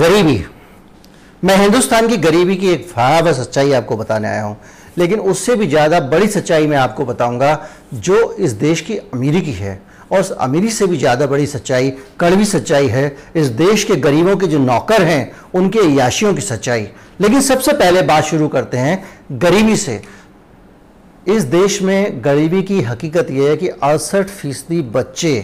गरीबी। मैं हिंदुस्तान की गरीबी की एक भयावह सच्चाई आपको बताने आया हूँ, लेकिन उससे भी ज़्यादा बड़ी सच्चाई मैं आपको बताऊँगा, जो इस देश की अमीरी की है, और अमीरी से भी ज़्यादा बड़ी सच्चाई, कड़वी सच्चाई है, इस देश के गरीबों के जो नौकर हैं, उनके याशियों की सच्चाई। लेकिन सबसे पहले बात शुरू करते हैं, गरीबी से। इस देश में गरीबी की हकीकत यह है कि अड़सठ फ़ीसदी बच्चे,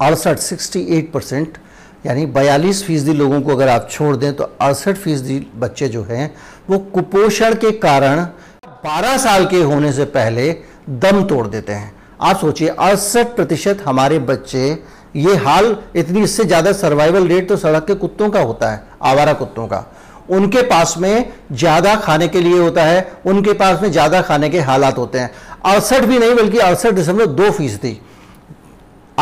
अड़सठ, सिक्सटी एट परसेंट यानी बयालीस फ़ीसदी लोगों को अगर आप छोड़ दें तो अड़सठ फ़ीसदी बच्चे जो हैं, वो कुपोषण के कारण 12 साल के होने से पहले दम तोड़ देते हैं। आप सोचिए, अड़सठ प्रतिशत हमारे बच्चे, ये हाल इतनी, इससे ज़्यादा सर्वाइवल रेट तो सड़क के कुत्तों का होता है, आवारा कुत्तों का। उनके पास में ज़्यादा खाने के लिए होता है, उनके पास में ज़्यादा खाने के हालात होते हैं। अड़सठ भी नहीं, बल्कि अड़सठ दशमलव दो फ़ीसदी।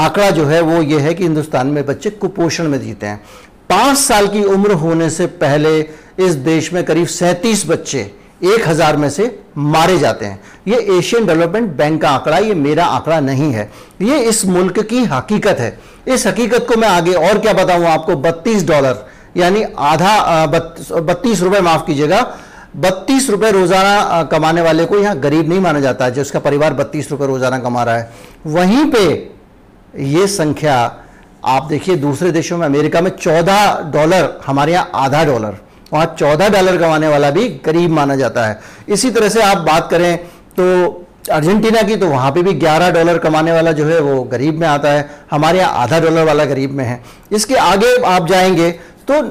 आंकड़ा जो है वो ये है कि हिंदुस्तान में बच्चे कुपोषण में जीते हैं। पाँच साल की उम्र होने से पहले इस देश में करीब सैंतीस बच्चे एक हज़ार में से मारे जाते हैं। ये एशियन डेवलपमेंट बैंक का आंकड़ा, ये मेरा आंकड़ा नहीं है। ये इस मुल्क की हकीकत है। इस हकीकत को मैं आगे और क्या बताऊँ आपको? बत्तीस डॉलर, यानी आधा बत्तीस रुपए माफ़ कीजिएगा। बत्तीस रुपए रोज़ाना कमाने वाले को यहाँ गरीब नहीं माना जाता है जिसका परिवार बत्तीस रुपए रोज़ाना कमा रहा है। वहीं पे ये संख्या, आप देखिए दूसरे देशों में, अमेरिका में चौदह डॉलर, हमारे यहाँ आधा डॉलर, वहाँ चौदह डॉलर कमाने वाला भी गरीब माना जाता है। इसी तरह से आप बात करें तो अर्जेंटीना की तो वहाँ पे भी 11 डॉलर कमाने वाला जो है, वो गरीब में आता है। हमारे यहाँ आधा डॉलर वाला गरीब में है। इसके आगे आप जाएँगे तो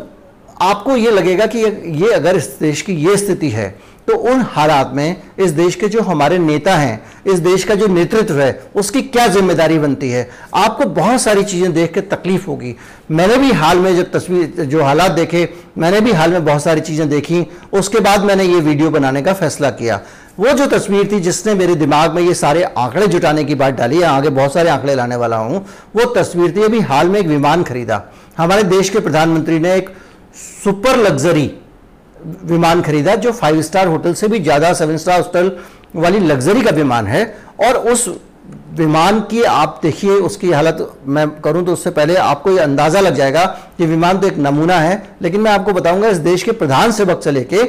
आपको ये लगेगा कि ये अगर इस देश की ये स्थिति है तो उन हालात में इस देश के जो हमारे नेता हैं, इस देश का जो नेतृत्व है, उसकी क्या ज़िम्मेदारी बनती है? आपको बहुत सारी चीज़ें देख के तकलीफ़ होगी। मैंने भी हाल में जब तस्वीर, जो हालात देखे, मैंने भी हाल में बहुत सारी चीज़ें देखी, उसके बाद मैंने ये वीडियो बनाने का फैसला किया। वो जो तस्वीर थी, जिसने मेरे दिमाग में ये सारे आंकड़े जुटाने की बात डाली है आगे बहुत सारे आंकड़े लाने वाला हूँ, वो तस्वीर थी, अभी हाल में एक विमान खरीदा। हमारे देश के प्रधानमंत्री ने एक सुपर लग्जरी विमान खरीदा, जो फाइव स्टार होटल से भी ज़्यादा सेवन स्टार होटल वाली लग्जरी का विमान है। और उस विमान की आप देखिए, उसकी हालत मैं करूँ तो उससे पहले आपको ये अंदाज़ा लग जाएगा कि विमान तो एक नमूना है, लेकिन मैं आपको बताऊँगा इस देश के प्रधान सेवक से लेके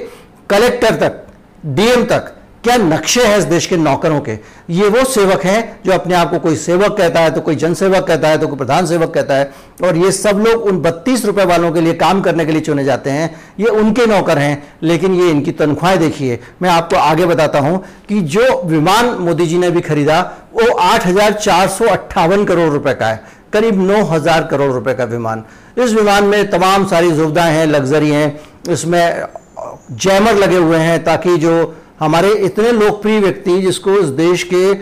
कलेक्टर तक डीएम तक क्या नक्शे हैं इस देश के नौकरों के? ये वो सेवक हैं जो अपने आप को कोई सेवक कहता है तो कोई जनसेवक कहता है तो कोई प्रधान सेवक कहता है। और ये सब लोग उन बत्तीस रुपए वालों के लिए काम करने के लिए चुने जाते हैं। ये उनके नौकर हैं, लेकिन ये इनकी तनख्वाहें देखिए। मैं आपको आगे बताता हूँ कि जो विमान मोदी जी ने भी खरीदा, वो आठ हज़ार चार सौ अट्ठावन करोड़ रुपए का है। करीब नौ हज़ार करोड़ रुपए का विमान। इस विमान में तमाम सारी सुविधाएँ हैं, लग्जरी हैं। इसमें जैमर लगे हुए हैं ताकि जो हमारे इतने लोकप्रिय व्यक्ति जिसको इस देश के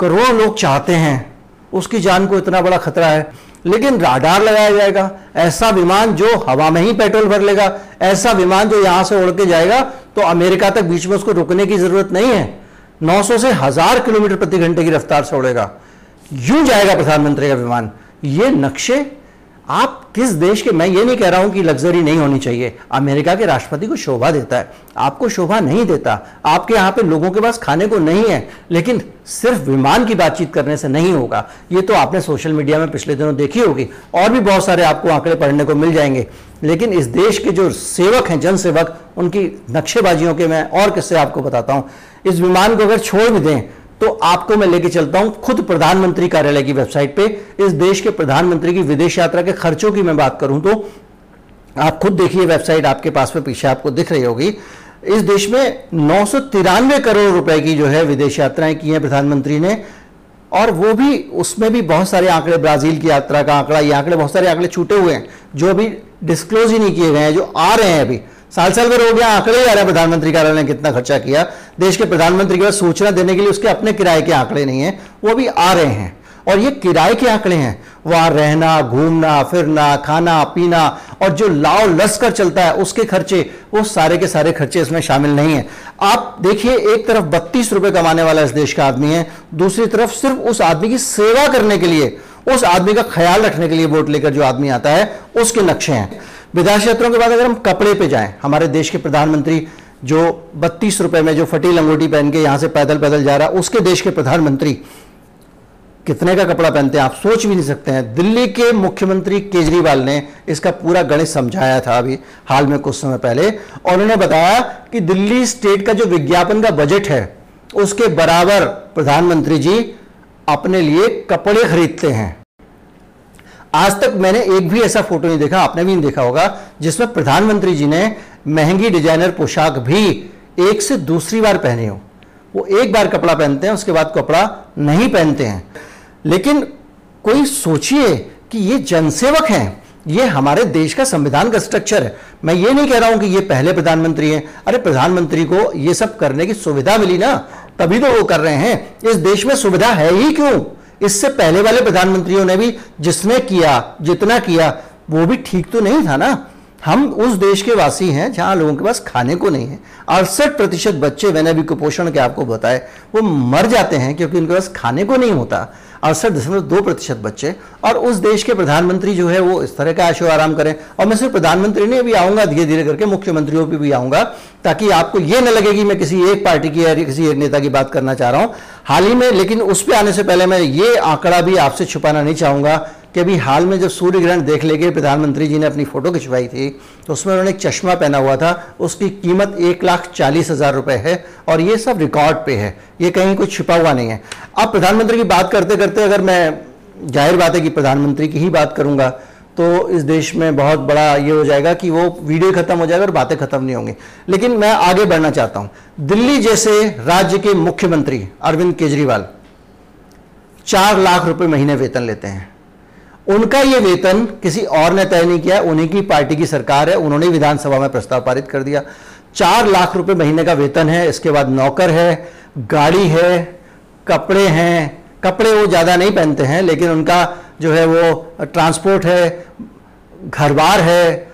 करोड़ों लोग चाहते हैं, उसकी जान को इतना बड़ा खतरा है। लेकिन राडार लगाया जाएगा, ऐसा विमान जो हवा में ही पेट्रोल भर लेगा, ऐसा विमान जो यहाँ से उड़ के जाएगा तो अमेरिका तक बीच में उसको रुकने की ज़रूरत नहीं है। 900 से हज़ार किलोमीटर प्रति घंटे की रफ्तार से उड़ेगा। यूँ जाएगा प्रधानमंत्री का विमान। ये नक्शे आप किस देश के, मैं ये नहीं कह रहा हूँ कि लग्जरी नहीं होनी चाहिए। अमेरिका के राष्ट्रपति को शोभा देता है। आपको शोभा नहीं देता। आपके यहाँ पे लोगों के पास खाने को नहीं है, लेकिन सिर्फ़ विमान की बातचीत करने से नहीं होगा। ये तो आपने सोशल मीडिया में पिछले दिनों देखी होगी। और भी बहुत सारे आपको आंकड़े पढ़ने को मिल जाएँगे। लेकिन इस देश के जो सेवक हैं, जनसेवक, उनकी नक्शेबाजियों के मैं और किससे आपको बताता हूँ। इस विमान को अगर छोड़ भी दें तो आपको मैं लेके चलता हूँ खुद प्रधानमंत्री कार्यालय की वेबसाइट पे। इस देश के प्रधानमंत्री की विदेश यात्रा के खर्चों की मैं बात करूँ तो आप खुद देखिए वेबसाइट, आपके पास में पीछे आपको दिख रही होगी। इस देश में नौ सौ तिरानवे करोड़ रुपए की जो है विदेश यात्राएँ की हैं प्रधानमंत्री ने। और वो भी, उसमें भी बहुत सारे आंकड़े, ब्राज़ील की यात्रा का आंकड़ा, ये आंकड़े, बहुत सारे आंकड़े छूटे हुए हैं, जो अभी डिस्क्लोज ही नहीं किए गए हैं, जो आ रहे हैं अभी। साल साल भर हो गया, आंकड़े ही आ रहे हैं। प्रधानमंत्री कार्यालय ने कितना खर्चा किया। देश के प्रधानमंत्री के पास सूचना देने के लिए उसके अपने किराए के आंकड़े नहीं है, वो भी आ रहे हैं। और ये किराए के आंकड़े हैं। वहाँ रहना, घूमना, फिरना, खाना, पीना और जो लाव लस्कर चलता है, उसके खर्चे, वो सारे के सारे खर्चे इसमें शामिल नहीं है। आप देखिए, एक तरफ़ बत्तीस रुपए कमाने वाला इस देश का आदमी है, दूसरी तरफ़ सिर्फ़ उस आदमी की सेवा करने के लिए, उस आदमी का ख्याल रखने के लिए वोट लेकर जो आदमी आता है, उसके नक्शे हैं। विदेश यात्राओं के बाद अगर हम कपड़े पे जाएँ, हमारे देश के प्रधानमंत्री जो बत्तीस रुपए में जो फटी लंगोटी पहन के यहाँ से पैदल पैदल जा रहा है उसके देश के प्रधानमंत्री कितने का कपड़ा पहनते हैं, आप सोच भी नहीं सकते हैं। दिल्ली के मुख्यमंत्री केजरीवाल ने इसका पूरा गणित समझाया था अभी, हाल में कुछ समय पहले, और उन्होंने बताया कि दिल्ली स्टेट का जो विज्ञापन का बजट है, उसके बराबर प्रधानमंत्री जी अपने लिए कपड़े खरीदते हैं। आज तक मैंने एक भी ऐसा फ़ोटो नहीं देखा, आपने भी नहीं देखा होगा, जिसमें प्रधानमंत्री जी ने महँगी डिज़ाइनर पोशाक भी एक से दूसरी बार पहनी हो। वो एक बार कपड़ा पहनते हैं, उसके बाद कपड़ा नहीं पहनते हैं। लेकिन कोई सोचिए कि ये जनसेवक हैं, ये हमारे देश का संविधान का स्ट्रक्चर है। मैं ये नहीं कह रहा हूँ कि ये पहले प्रधानमंत्री हैं। अरे, प्रधानमंत्री को ये सब करने की सुविधा मिली ना, तभी तो वो कर रहे हैं। इस देश में सुविधा है ही क्यों? इससे पहले वाले प्रधानमंत्रियों ने भी जिसने किया, जितना किया, वो भी ठीक तो नहीं था ना? हम उस देश के वासी हैं जहाँ लोगों के पास खाने को नहीं है। अड़सठ प्रतिशत बच्चे मैंने अभी कुपोषण के आपको बताए, वो मर जाते हैं क्योंकि उनके पास खाने को नहीं होता। अड़सठ दशमलव दो प्रतिशत बच्चे। और उस देश के प्रधानमंत्री जो है वो इस तरह का आशो आराम करें। और मैं सिर्फ़ प्रधानमंत्री ने भी आऊँगा धीरे धीरे करके, मुख्यमंत्रियों पर भी आऊँगा, ताकि आपको ये न लगे कि मैं किसी एक पार्टी की या किसी एक नेता की बात करना चाह रहा हूँ। हाल ही में, लेकिन उस पर आने से पहले मैं ये आंकड़ा भी आपसे छुपाना नहीं चाहूँगा। कि अभी हाल में जब सूर्य ग्रहण देख लेके प्रधानमंत्री जी ने अपनी फ़ोटो खिंचवाई थी तो उसमें उन्होंने एक चश्मा पहना हुआ था, उसकी कीमत एक लाख चालीस हज़ार रुपए है, और ये सब रिकॉर्ड पे है, ये कहीं कुछ छिपा हुआ नहीं है। अब प्रधानमंत्री की बात करते करते अगर मैं ज़ाहिर बात है कि प्रधानमंत्री की ही बात करूँगा तो इस देश में बहुत बड़ा ये हो जाएगा कि वो वीडियो खत्म हो जाएगा और बातें खत्म नहीं होंगी। लेकिन मैं आगे बढ़ना चाहता हूँ। दिल्ली जैसे राज्य के मुख्यमंत्री अरविंद केजरीवाल चार लाख रुपए महीने वेतन लेते हैं। उनका यह वेतन किसी और ने तय नहीं किया, उन्हीं की पार्टी की सरकार है, उन्होंने विधानसभा में प्रस्ताव पारित कर दिया। चार लाख रुपए महीने का वेतन है, इसके बाद नौकर है, गाड़ी है, कपड़े हैं, कपड़े वो ज़्यादा नहीं पहनते हैं, लेकिन उनका जो है वो ट्रांसपोर्ट है घर बार है,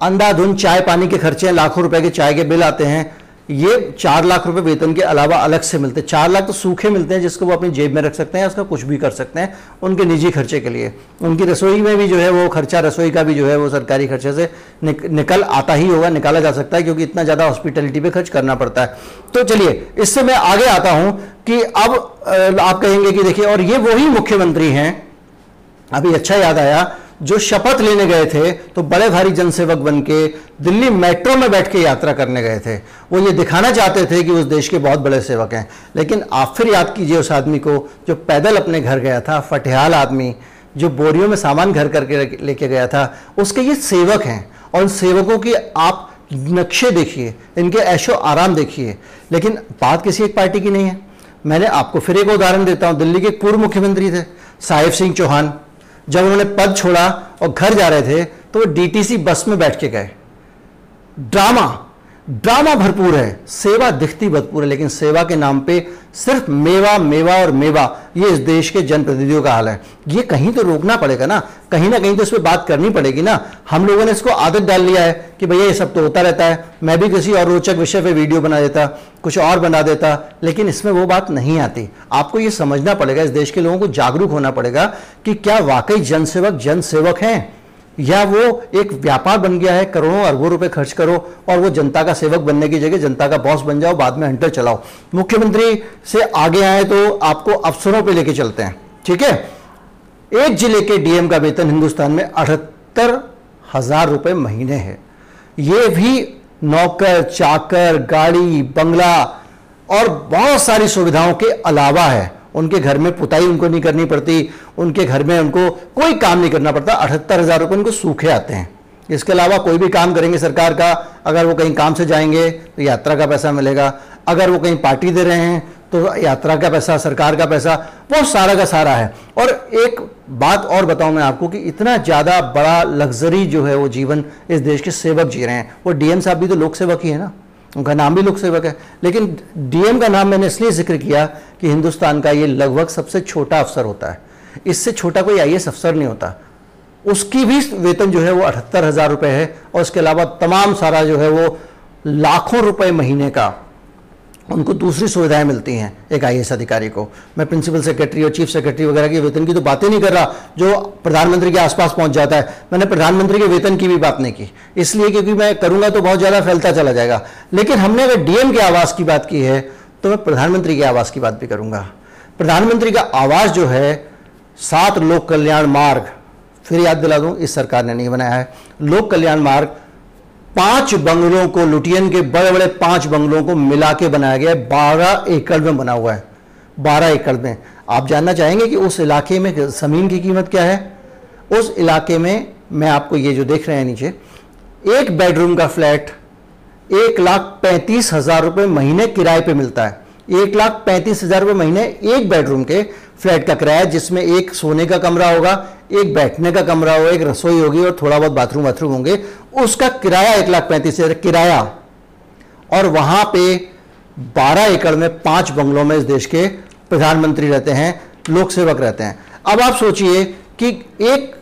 अंधाधुंध चाय पानी के खर्चे लाखों रुपए के चाय के बिल आते हैं ये चार लाख रुपए वेतन के अलावा अलग से मिलते हैं। चार लाख तो सूखे मिलते हैं जिसको वो अपनी जेब में रख सकते हैं उसका कुछ भी कर सकते हैं उनके निजी खर्चे के लिए। उनकी रसोई में भी जो है वो खर्चा रसोई का भी जो है वो सरकारी खर्चे से निक, निकल आता ही होगा निकाला जा सकता है क्योंकि इतना ज़्यादा हॉस्पिटलिटी पर खर्च करना पड़ता है। तो चलिए इससे मैं आगे आता हूँ कि अब आप कहेंगे कि देखिए और ये वही मुख्यमंत्री हैं। अभी अच्छा याद आया जो शपथ लेने गए थे तो बड़े भारी जनसेवक बन के दिल्ली मेट्रो में बैठ के यात्रा करने गए थे। वो ये दिखाना चाहते थे कि उस देश के बहुत बड़े सेवक हैं। लेकिन आप फिर याद कीजिए उस आदमी को, जो पैदल अपने घर गया था, फटिहाल आदमी, जो बोरियों में सामान घर करके लेके गया था, उसके ये सेवक हैं। और उन सेवकों की आप नक्शे देखिए, इनके ऐशो आराम देखिए। लेकिन बात किसी एक पार्टी की नहीं है। मैंने आपको फिर एक उदाहरण देता हूँ। दिल्ली के पूर्व मुख्यमंत्री थे, साहिब सिंह चौहान। जब उन्होंने पद छोड़ा और घर जा रहे थे तो वो डीटीसी बस में बैठ के गए। ड्रामा। ड्रामा भरपूर है, सेवा दिखती भरपूर है, लेकिन सेवा के नाम पे सिर्फ़ मेवा मेवा और मेवा, ये इस देश के जनप्रतिनिधियों का हाल है। ये कहीं तो रोकना पड़ेगा ना, कहीं ना कहीं तो इस पर बात करनी पड़ेगी ना। हम लोगों ने इसको आदत डाल लिया है कि भैया ये सब तो होता रहता है, मैं भी किसी और रोचक विषय पे वीडियो बना देता, कुछ और बना देता, लेकिन इसमें वो बात नहीं आती। आपको ये समझना पड़ेगा, इस देश के लोगों को जागरूक होना पड़ेगा कि क्या वाकई जनसेवक जनसेवक हैं? या वो एक व्यापार बन गया है, करोड़ों अरबों रुपए खर्च करो और वो जनता का सेवक बनने की जगह जनता का बॉस बन जाओ, बाद में हंटर चलाओ। मुख्यमंत्री से आगे आए तो आपको अफसरों पे लेके चलते हैं, ठीक है? एक ज़िले के डीएम का वेतन हिंदुस्तान में अठहत्तर हज़ार रुपए महीने है। ये भी नौकर, चाकर, गाड़ी, बंगला और बहुत सारी सुविधाओं के अलावा है। उनके घर में पुताई उनको नहीं करनी पड़ती, उनके घर में उनको कोई काम नहीं करना पड़ता, अठहत्तर हज़ार रुपये उनको सूखे आते हैं। इसके अलावा कोई भी काम करेंगे सरकार का, अगर वो कहीं काम से जाएँगे तो यात्रा का पैसा मिलेगा। अगर वो कहीं पार्टी दे रहे हैं तो यात्रा का पैसा, सरकार का पैसा, वो सारा का सारा है। और एक बात और बताऊँ मैं आपको कि इतना ज़्यादा बड़ा लग्जरी जो है वो जीवन इस देश के सेवक जी रहे हैं। वो डीएम साहब भी तो लोक सेवक ही है ना। उनका नाम भी लोक सेवक है। लेकिन डीएम का नाम मैंने इसलिए ज़िक्र किया कि हिंदुस्तान का ये लगभग सबसे छोटा अफसर होता है। इससे छोटा कोई आई अफसर नहीं होता। उसकी भी वेतन जो है वो अठहत्तर हज़ार रुपये है और उसके अलावा तमाम सारा जो है वो लाखों रुपए महीने का उनको दूसरी सुविधाएँ मिलती हैं एक आईएएस अधिकारी को। मैं प्रिंसिपल सेक्रेटरी और चीफ सेक्रेटरी वगैरह के वेतन की तो बातें नहीं कर रहा, जो प्रधानमंत्री के आसपास पहुँच जाता है। मैंने प्रधानमंत्री के वेतन की भी बात नहीं की। इसलिए क्योंकि मैं करूँगा तो बहुत ज़्यादा फैलता चला जाएगा। लेकिन हमने अगर डीएम के आवास की बात की है तो मैं प्रधानमंत्री के आवास की बात भी करूँगा। प्रधानमंत्री का आवास जो है, सात लोक कल्याण मार्ग, फिर याद दिला दूँ, इस सरकार ने नहीं बनाया है। लोक कल्याण मार्ग पाँच बंगलों को, लुटियन के बड़े बड़े पाँच बंगलों को मिला के बनाया गया है। बारह एकड़ में बना हुआ है। बारह एकड़ में। आप जानना चाहेंगे कि उस इलाके में ज़मीन की कीमत क्या है? उस इलाके में मैं आपको ये जो देख रहे हैं नीचे, एक बेडरूम का फ्लैट एक लाख पैंतीस हज़ार रुपये महीने किराए पे मिलता है। एक लाख पैंतीस हज़ार रुपए महीने एक बेडरूम के फ्लैट का किराया, जिसमें एक सोने का कमरा होगा, एक बैठने का कमरा होगा एक रसोई होगी और थोड़ा बहुत बाथरूम बाथरूम होंगे, उसका किराया एक लाख पैंतीस हज़ार, किराया। और वहाँ पे बारह एकड़ में पाँच बंगलों में इस देश के प्रधानमंत्री रहते हैं, लोक सेवक रहते हैं। अब आप सोचिए कि एक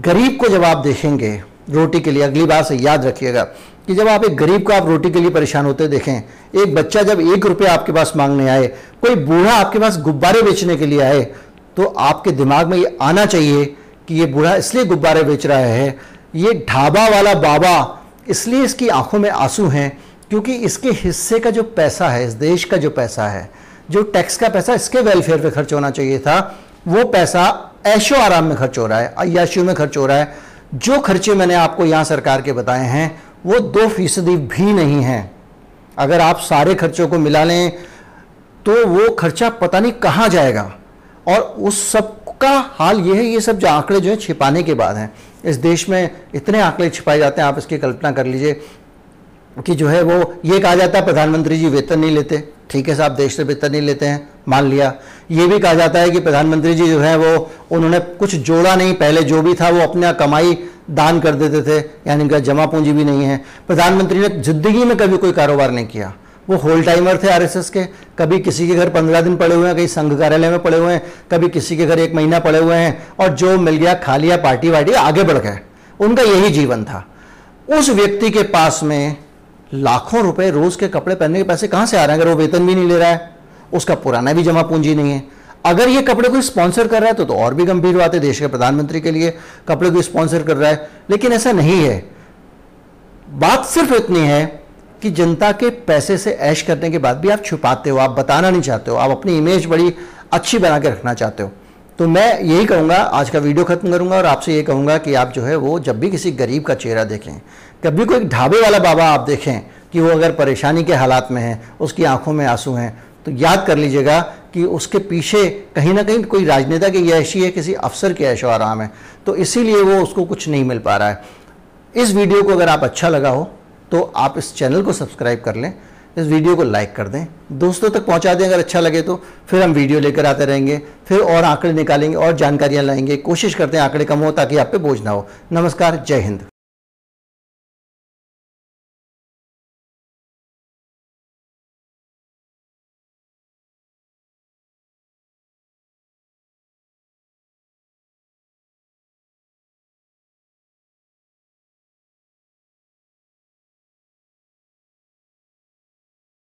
गरीब को जब आप देखेंगे, रोटी के लिए, अगली बार से याद रखिएगा कि जब आप एक गरीब को आप रोटी के लिए परेशान होते देखें, एक बच्चा जब एक रुपया आपके पास मांगने आए, कोई बूढ़ा आपके पास गुब्बारे बेचने के लिए आए तो आपके दिमाग में ये आना चाहिए कि ये बूढ़ा इसलिए गुब्बारे बेच रहा है, ये ढाबा वाला बाबा इसलिए इसकी आँखों में आँसू हैं, क्योंकि इसके हिस्से का जो पैसा है, इस देश का जो पैसा है, जो टैक्स का पैसा इसके वेलफेयर पे खर्च होना चाहिए था, वो पैसा ऐशो आराम में खर्च हो रहा है अयाशियों में खर्च हो रहा है, जो खर्चे मैंने आपको यहाँ सरकार के बताए हैं वो दो फ़ीसदी भी नहीं है। अगर आप सारे खर्चों को मिला लें तो वो खर्चा पता नहीं कहाँ जाएगा। और उस सब का हाल ये है, ये सब जो आंकड़े जो है छिपाने के बाद हैं। इस देश में इतने आंकड़े छिपाए जाते हैं, आप इसकी कल्पना कर लीजिए कि जो है वो, ये कहा जाता है प्रधानमंत्री जी वेतन नहीं लेते। ठीक है, साहब, देश से वेतन नहीं लेते हैं, मान लिया। ये भी कहा जाता है कि प्रधानमंत्री जी जो है वो, उन्होंने कुछ जोड़ा नहीं, पहले जो भी था वो अपना कमाई दान कर देते थे, यानी कि जमा पूंजी भी नहीं है। प्रधानमंत्री ने ज़िंदगी में कभी कोई कारोबार नहीं किया। वो होल टाइमर थे आरएसएस के। कभी किसी के घर पंद्रह दिन पड़े हुए हैं, कहीं संघ कार्यालय में पड़े हुए हैं, कभी किसी के घर एक महीना पड़े हुए हैं, और जो मिल गया खा लिया पार्टी वार्टी आगे बढ़ गए। उनका यही जीवन था। उस व्यक्ति के पास में लाखों रुपए रोज के कपड़े पहनने के पैसे कहाँ से आ रहे हैं? अगर वो वेतन भी नहीं ले रहा है, उसका पुराना भी जमा पूंजी नहीं है। अगर ये कपड़े को स्पॉन्सर कर रहा है तो, तो और भी गंभीर बात है देश के प्रधानमंत्री के लिए कपड़े को स्पॉन्सर कर रहा है। लेकिन ऐसा नहीं है। बात सिर्फ़ इतनी है कि जनता के पैसे से ऐश करने के बाद भी आप छुपाते हो आप बताना नहीं चाहते हो आप अपनी इमेज बड़ी अच्छी बना के रखना चाहते हो। तो मैं यही कहूँगा आज का वीडियो खत्म करूँगा और आपसे ये कहूँगा कि आप जो है वो जब भी किसी गरीब का चेहरा देखें कभी कोई ढाबे वाला बाबा आप देखें कि वो अगर परेशानी के हालात में है उसकी आँखों में आँसू हैं तो याद कर लीजिएगा कि उसके पीछे कहीं ना कहीं कोई राजनेता की ऐशी है, किसी अफसर की ऐशो आराम है। तो इसीलिए वो उसको कुछ नहीं मिल पा रहा है। इस वीडियो को अगर आप अच्छा लगा हो तो आप इस चैनल को सब्सक्राइब कर लें, इस वीडियो को लाइक कर दें। दोस्तों तक पहुँचा दें अगर अच्छा लगे तो फिर हम वीडियो लेकर आते रहेंगे, फिर और आंकड़े निकालेंगे और जानकारियाँ लाएँगे। कोशिश करते हैं आंकड़े कम हो ताकि आप पे बोझ ना हो। नमस्कार, जय हिंद।